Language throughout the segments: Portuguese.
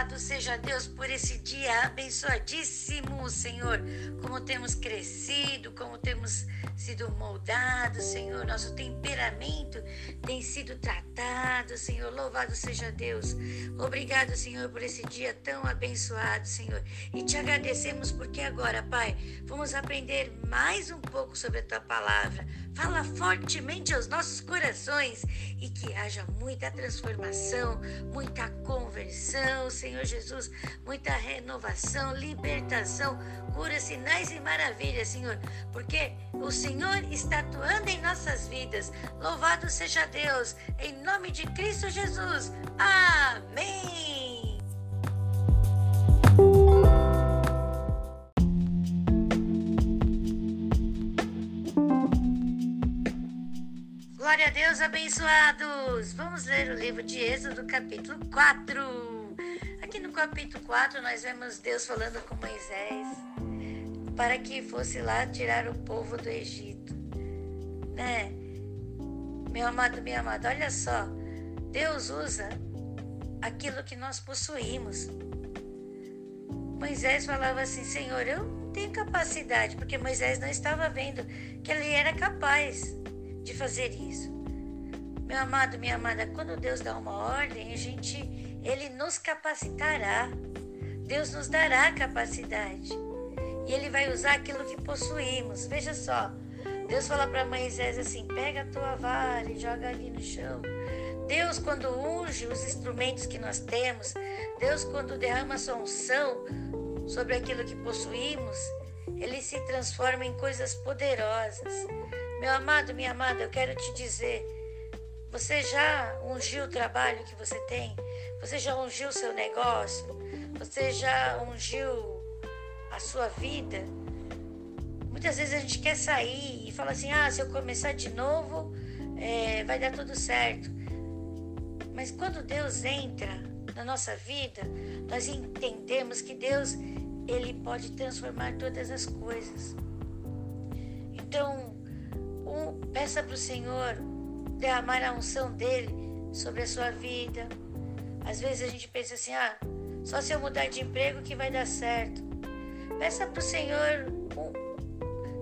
Louvado seja Deus por esse dia abençoadíssimo, Senhor. Como temos crescido, como temos sido moldados, Senhor. Nosso temperamento tem sido tratado, Senhor. Louvado seja Deus. Obrigado, Senhor, por esse dia tão abençoado, Senhor. E te agradecemos porque agora, Pai, vamos aprender mais um pouco sobre a tua palavra. Fala fortemente aos nossos corações e que haja muita transformação, muita conversão, Senhor Jesus, muita renovação, libertação, cura, sinais e maravilhas, Senhor, porque o Senhor está atuando em nossas vidas. Louvado seja Deus, em nome de Cristo Jesus. Amém. Glória a Deus, abençoados! Vamos ler o livro de Êxodo, capítulo 4. Aqui no capítulo 4, nós vemos Deus falando com Moisés para que fosse lá tirar o povo do Egito. Né? Meu amado, minha amada, olha só. Deus usa aquilo que nós possuímos. Moisés falava assim: Senhor, eu não tenho capacidade, porque Moisés não estava vendo que ele era capaz de fazer isso. Meu amado, minha amada, quando Deus dá uma ordem, a gente, ele nos capacitará. Deus nos dará capacidade. E ele vai usar aquilo que possuímos. Veja só. Deus fala para Moisés assim: pega a tua vara e joga ali no chão. Deus, quando unge os instrumentos que nós temos, Deus, quando derrama sua unção sobre aquilo que possuímos, ele se transforma em coisas poderosas. Meu amado, minha amada, eu quero te dizer: você já ungiu o trabalho que você tem? Você já ungiu o seu negócio? Você já ungiu a sua vida? Muitas vezes a gente quer sair e fala assim: ah, se eu começar de novo, é, vai dar tudo certo. Mas quando Deus entra na nossa vida, nós entendemos que Deus ele pode transformar todas as coisas. Então, um, peça para o Senhor derramar a unção dele sobre a sua vida. Às vezes a gente pensa assim: ah, só se eu mudar de emprego que vai dar certo. Peça para o Senhor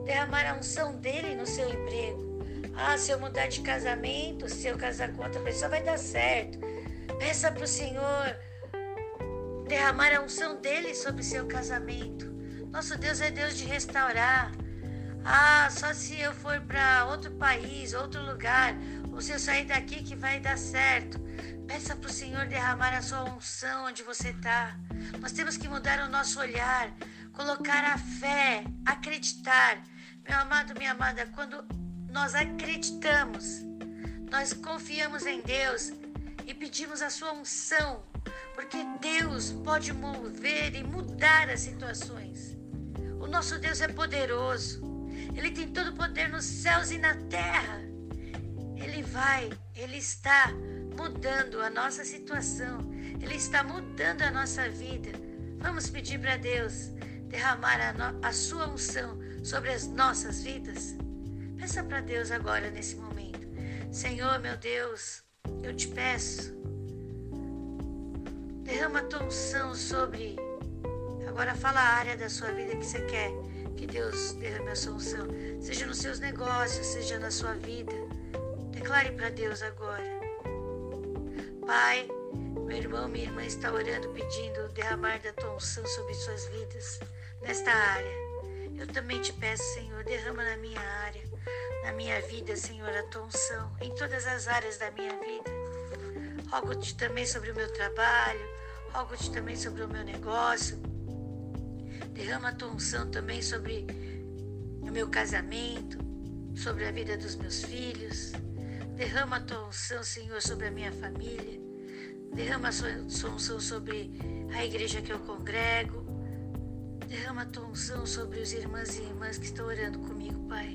derramar a unção dele no seu emprego. Ah, se eu mudar de casamento, se eu casar com outra pessoa, vai dar certo. Peça para o Senhor derramar a unção dele sobre seu casamento. Nosso Deus é Deus de restaurar. Ah, só se eu for para outro país, outro lugar, ou se eu sair daqui que vai dar certo. Peça para o Senhor derramar a sua unção onde você está. Nós temos que mudar o nosso olhar, colocar a fé, acreditar. Meu amado, minha amada, quando nós acreditamos, nós confiamos em Deus e pedimos a sua unção, porque Deus pode mover e mudar as situações. O nosso Deus é poderoso. Ele tem todo o poder nos céus e na terra. Ele vai, ele está mudando a nossa situação. Ele está mudando a nossa vida. Vamos pedir para Deus derramar a, a sua unção sobre as nossas vidas? Peça para Deus agora, nesse momento. Senhor, meu Deus, eu te peço. Derrama a tua unção sobre. Agora fala a área da sua vida que você quer que Deus derrame a sua unção, seja nos seus negócios, seja na sua vida. Declare para Deus agora. Pai, meu irmão, minha irmã está orando, pedindo o derramar da tua unção sobre suas vidas, nesta área. Eu também te peço, Senhor, derrama na minha área, na minha vida, Senhor, a tua unção, em todas as áreas da minha vida. Rogo-te também sobre o meu trabalho, rogo-te também sobre o meu negócio, Derrama a tua unção também sobre o meu casamento, sobre a vida dos meus filhos. Derrama a tua unção, Senhor, sobre a minha família. Derrama a sua unção sobre a igreja que eu congrego. Derrama a tua unção sobre os irmãos e irmãs que estão orando comigo, Pai.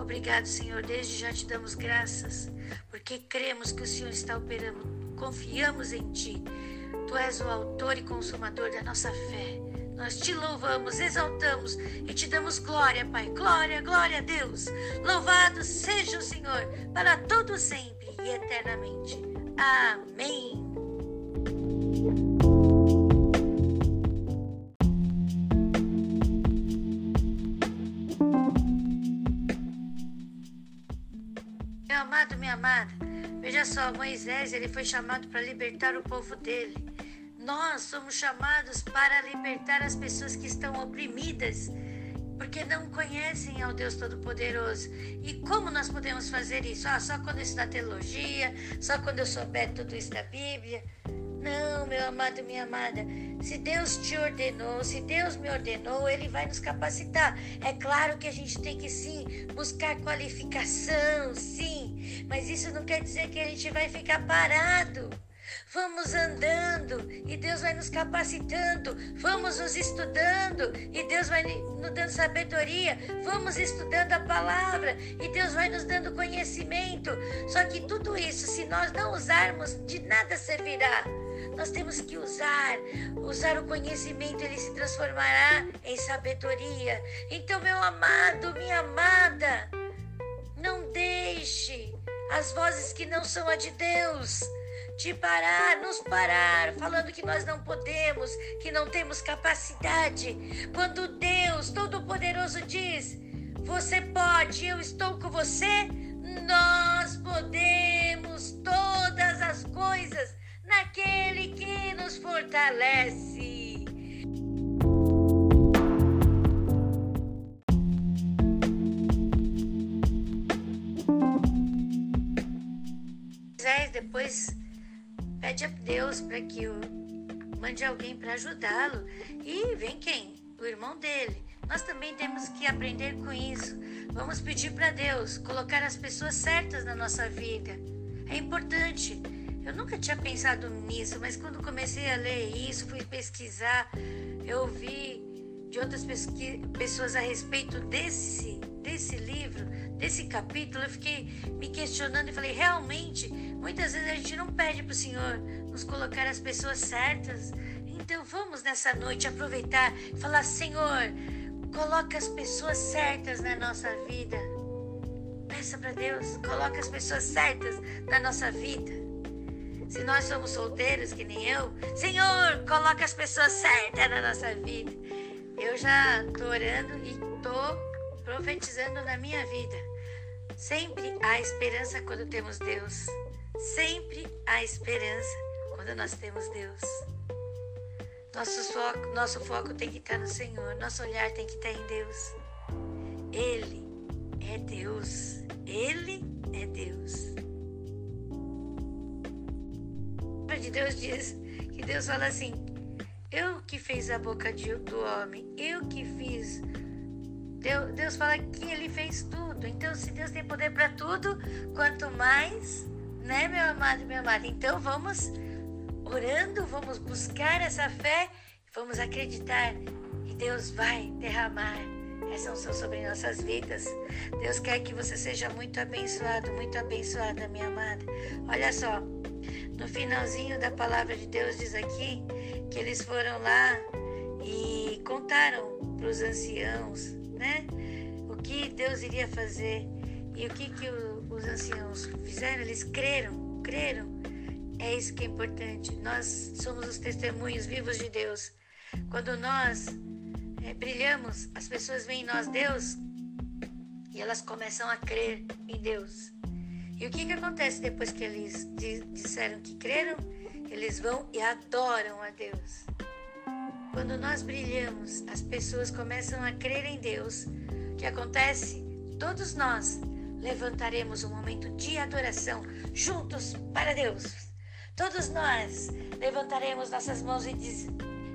Obrigado, Senhor. Desde já te damos graças, porque cremos que o Senhor está operando. Confiamos em Ti. Tu és o autor e consumador da nossa fé. Nós te louvamos, exaltamos e te damos glória, Pai. Glória, glória a Deus. Louvado seja o Senhor para todo sempre e eternamente. Amém. Meu amado, minha amada, veja só, Moisés ele foi chamado para libertar o povo dele. Nós somos chamados para libertar as pessoas que estão oprimidas, porque não conhecem ao Deus Todo-Poderoso. E como nós podemos fazer isso? Ah, só quando eu estudar teologia, só quando eu souber tudo isso da Bíblia. Não, meu amado, minha amada. Se Deus te ordenou, se Deus me ordenou, Ele vai nos capacitar. É claro que a gente tem que sim buscar qualificação, sim, mas isso não quer dizer que a gente vai ficar parado. Vamos andando e Deus vai nos capacitando. Vamos nos estudando e Deus vai nos dando sabedoria. Vamos estudando a palavra e Deus vai nos dando conhecimento. Só que tudo isso, se nós não usarmos, de nada servirá. Nós temos que usar, usar o conhecimento, ele se transformará em sabedoria. Então, meu amado, minha amada, não deixe as vozes que não são a de Deus te parar, nos parar, falando que nós não podemos, que não temos capacidade. Quando Deus Todo-Poderoso diz: Você pode, eu estou com você, nós podemos todas as coisas naquele que nos fortalece. Depois pede a Deus para que o, mande alguém para ajudá-lo. E vem quem? O irmão dele. Nós também temos que aprender com isso. Vamos pedir para Deus colocar as pessoas certas na nossa vida. É importante. Eu nunca tinha pensado nisso, mas quando comecei a ler isso, fui pesquisar, eu vi de outras pessoas a respeito desse, desse livro, desse capítulo, eu fiquei me questionando e falei: realmente, muitas vezes a gente não pede para o Senhor nos colocar as pessoas certas. Então vamos nessa noite aproveitar e falar: Senhor, coloca as pessoas certas na nossa vida. Peça para Deus, coloca as pessoas certas na nossa vida. Se nós somos solteiros, que nem eu, Senhor, coloca as pessoas certas na nossa vida. Eu já estou orando e estou profetizando na minha vida. Sempre há esperança quando temos Deus. Sempre há esperança quando nós temos Deus. Nosso foco, nosso foco tem que estar no Senhor, nosso olhar tem que estar em Deus. Ele é Deus. Ele é Deus palavra de Deus diz que Deus fala assim: Eu que fiz a boca de, do homem, eu que fiz. Deus, Deus fala que Ele fez tudo. Então, se Deus tem poder para tudo, quanto mais, né, meu amado minha amada? Então, vamos orando, vamos buscar essa fé, vamos acreditar que Deus vai derramar essa unção sobre nossas vidas. Deus quer que você seja muito abençoado, muito abençoada, minha amada. Olha só. No finalzinho da palavra de Deus diz aqui que eles foram lá e contaram para os anciãos, né? O que Deus iria fazer e o que que o, os anciãos fizeram? Eles creram, creram. É isso que é importante. Nós somos os testemunhos vivos de Deus. Quando nós é, brilhamos, as pessoas veem em nós Deus e elas começam a crer em Deus. E o que, que acontece depois que eles disseram que creram? Eles vão e adoram a Deus. Quando nós brilhamos, as pessoas começam a crer em Deus. O que acontece? Todos nós levantaremos um momento de adoração juntos para Deus. Todos nós levantaremos nossas mãos e diz,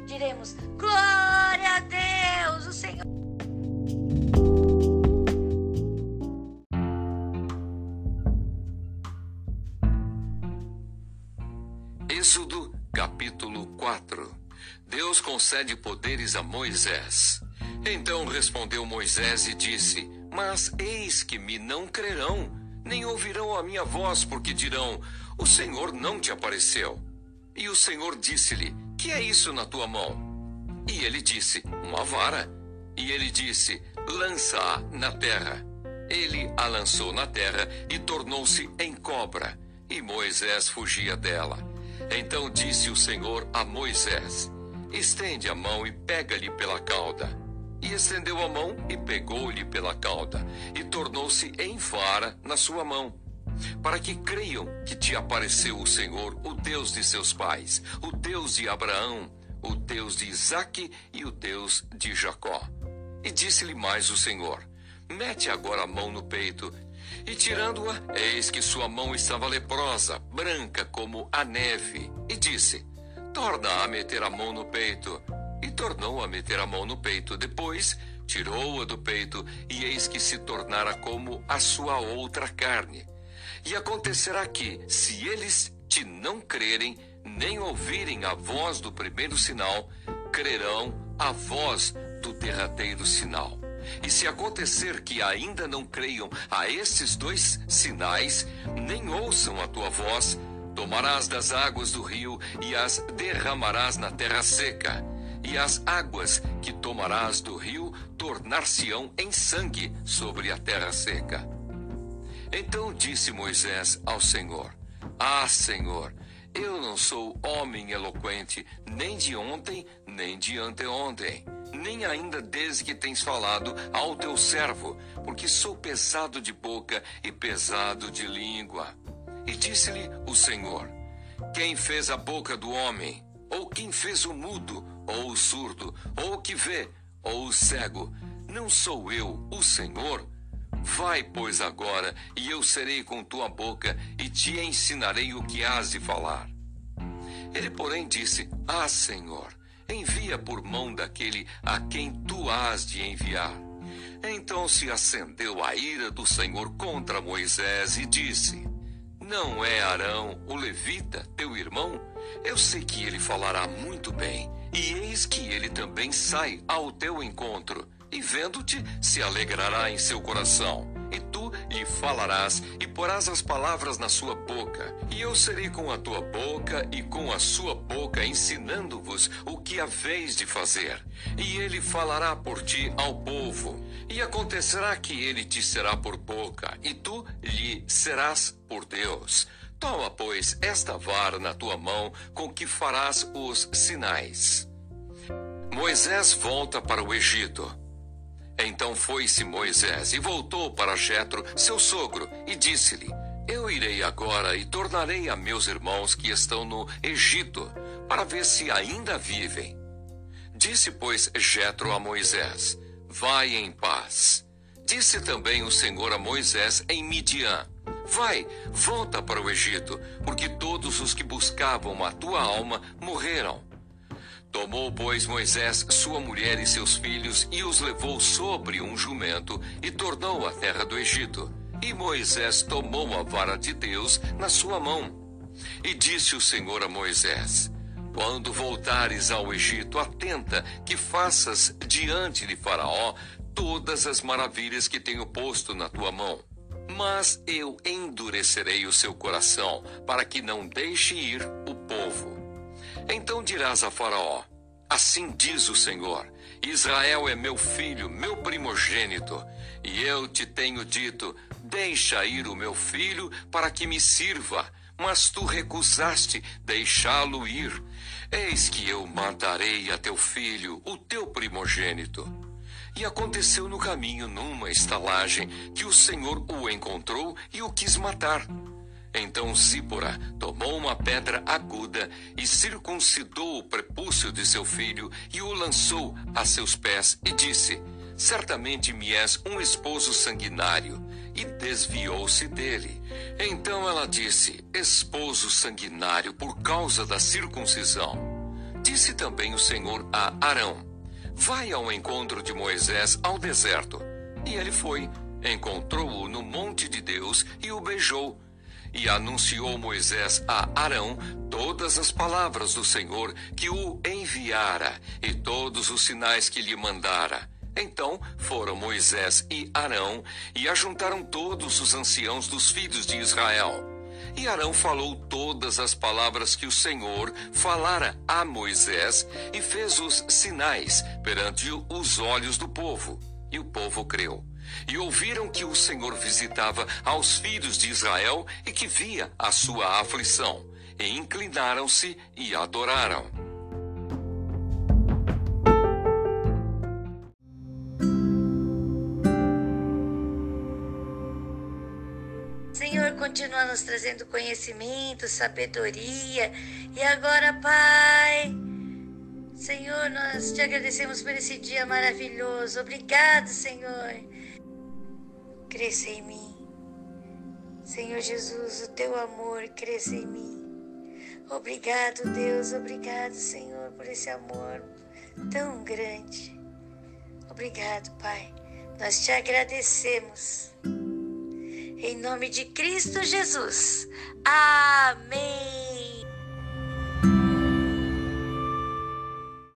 diremos: Glória a Deus, o Senhor. Êxodo capítulo 4 Deus concede poderes a Moisés. Então respondeu Moisés e disse: Mas eis que me não crerão, nem ouvirão a minha voz, porque dirão: O Senhor não te apareceu. E o Senhor disse-lhe: Que é isso na tua mão? E ele disse: Uma vara. E ele disse: Lança-a na terra. Ele a lançou na terra e tornou-se em cobra. E Moisés fugia dela. Então disse o Senhor a Moisés: Estende a mão e pega-lhe pela cauda. E estendeu a mão e pegou-lhe pela cauda, e tornou-se em vara na sua mão. para que creiam que te apareceu o Senhor, o Deus de seus pais, o Deus de Abraão, o Deus de Isaque e o Deus de Jacó. E disse-lhe mais o Senhor: Mete agora a mão no peito. E tirando-a, eis que sua mão estava leprosa, branca como a neve. E disse: Torna a meter a mão no peito. E tornou a meter a mão no peito. Depois, tirou-a do peito, e eis que se tornara como a sua outra carne. E acontecerá que, se eles te não crerem, nem ouvirem a voz do primeiro sinal, crerão a voz do derradeiro sinal. E se acontecer que ainda não creiam a esses dois sinais, nem ouçam a tua voz, tomarás das águas do rio e as derramarás na terra seca. E as águas que tomarás do rio tornar-se-ão em sangue sobre a terra seca. Então disse Moisés ao Senhor: Ah, Senhor, eu não sou homem eloquente, nem de ontem, nem de anteontem, nem ainda desde que tens falado ao teu servo, porque sou pesado de boca e pesado de língua. E disse-lhe o Senhor: Quem fez a boca do homem? Ou quem fez o mudo, ou o surdo, ou o que vê, ou o cego? Não sou eu, o Senhor? Vai, pois, agora, e eu serei com tua boca, e te ensinarei o que has de falar. Ele, porém, disse: Ah, Senhor, envia por mão daquele a quem tu has de enviar. Então se acendeu a ira do Senhor contra Moisés e disse: Não é Arão, o levita, teu irmão? Eu sei que ele falará muito bem, e eis que ele também sai ao teu encontro e vendo-te se alegrará em seu coração. E tu lhe falarás e porás as palavras na sua boca. E eu serei com a tua boca e com a sua boca, ensinando-vos o que haveis de fazer. E ele falará por ti ao povo. E acontecerá que ele te será por boca, e tu lhe serás por Deus. Toma, pois, esta vara na tua mão, com que farás os sinais. Moisés volta para o Egito. Então foi-se Moisés e voltou para Jetro, seu sogro, e disse-lhe: Eu irei agora e tornarei a meus irmãos que estão no Egito, para ver se ainda vivem. Disse, pois, Jetro a Moisés: Vai em paz. Disse também o Senhor a Moisés em Midian: Vai, volta para o Egito, porque todos os que buscavam a tua alma morreram. Tomou, pois, Moisés sua mulher e seus filhos e os levou sobre um jumento e tornou à terra do Egito. E Moisés tomou a vara de Deus na sua mão. E disse o Senhor a Moisés: Quando voltares ao Egito, atenta que faças diante de Faraó todas as maravilhas que tenho posto na tua mão. Mas eu endurecerei o seu coração, para que não deixe ir o povo. Então dirás a Faraó: Assim diz o Senhor: Israel é meu filho, meu primogênito. E eu te tenho dito: Deixa ir o meu filho para que me sirva. Mas tu recusaste deixá-lo ir. Eis que eu matarei a teu filho, o teu primogênito. E aconteceu no caminho, numa estalagem, que o Senhor o encontrou e o quis matar. Então Zípora tomou uma pedra aguda e circuncidou o prepúcio de seu filho e o lançou a seus pés e disse: Certamente me és um esposo sanguinário. E desviou-se dele. Então ela disse: Esposo sanguinário por causa da circuncisão. Disse também o Senhor a Arão: Vai ao encontro de Moisés ao deserto. E ele foi, encontrou-o no monte de Deus e o beijou. E anunciou Moisés a Arão todas as palavras do Senhor que o enviara e todos os sinais que lhe mandara. Então foram Moisés e Arão e ajuntaram todos os anciãos dos filhos de Israel. E Arão falou todas as palavras que o Senhor falara a Moisés e fez os sinais perante os olhos do povo. E o povo creu e ouviram que o Senhor visitava aos filhos de Israel e que via a sua aflição, e inclinaram-se e adoraram. Nos trazendo conhecimento, sabedoria. E agora, Pai, Senhor, nós te agradecemos por esse dia maravilhoso. Obrigado, Senhor. Cresça em mim. Senhor Jesus, o teu amor cresça em mim. Obrigado, Deus. Obrigado, Senhor, por esse amor tão grande. Obrigado, Pai. Nós te agradecemos. Em nome de Cristo Jesus. Amém.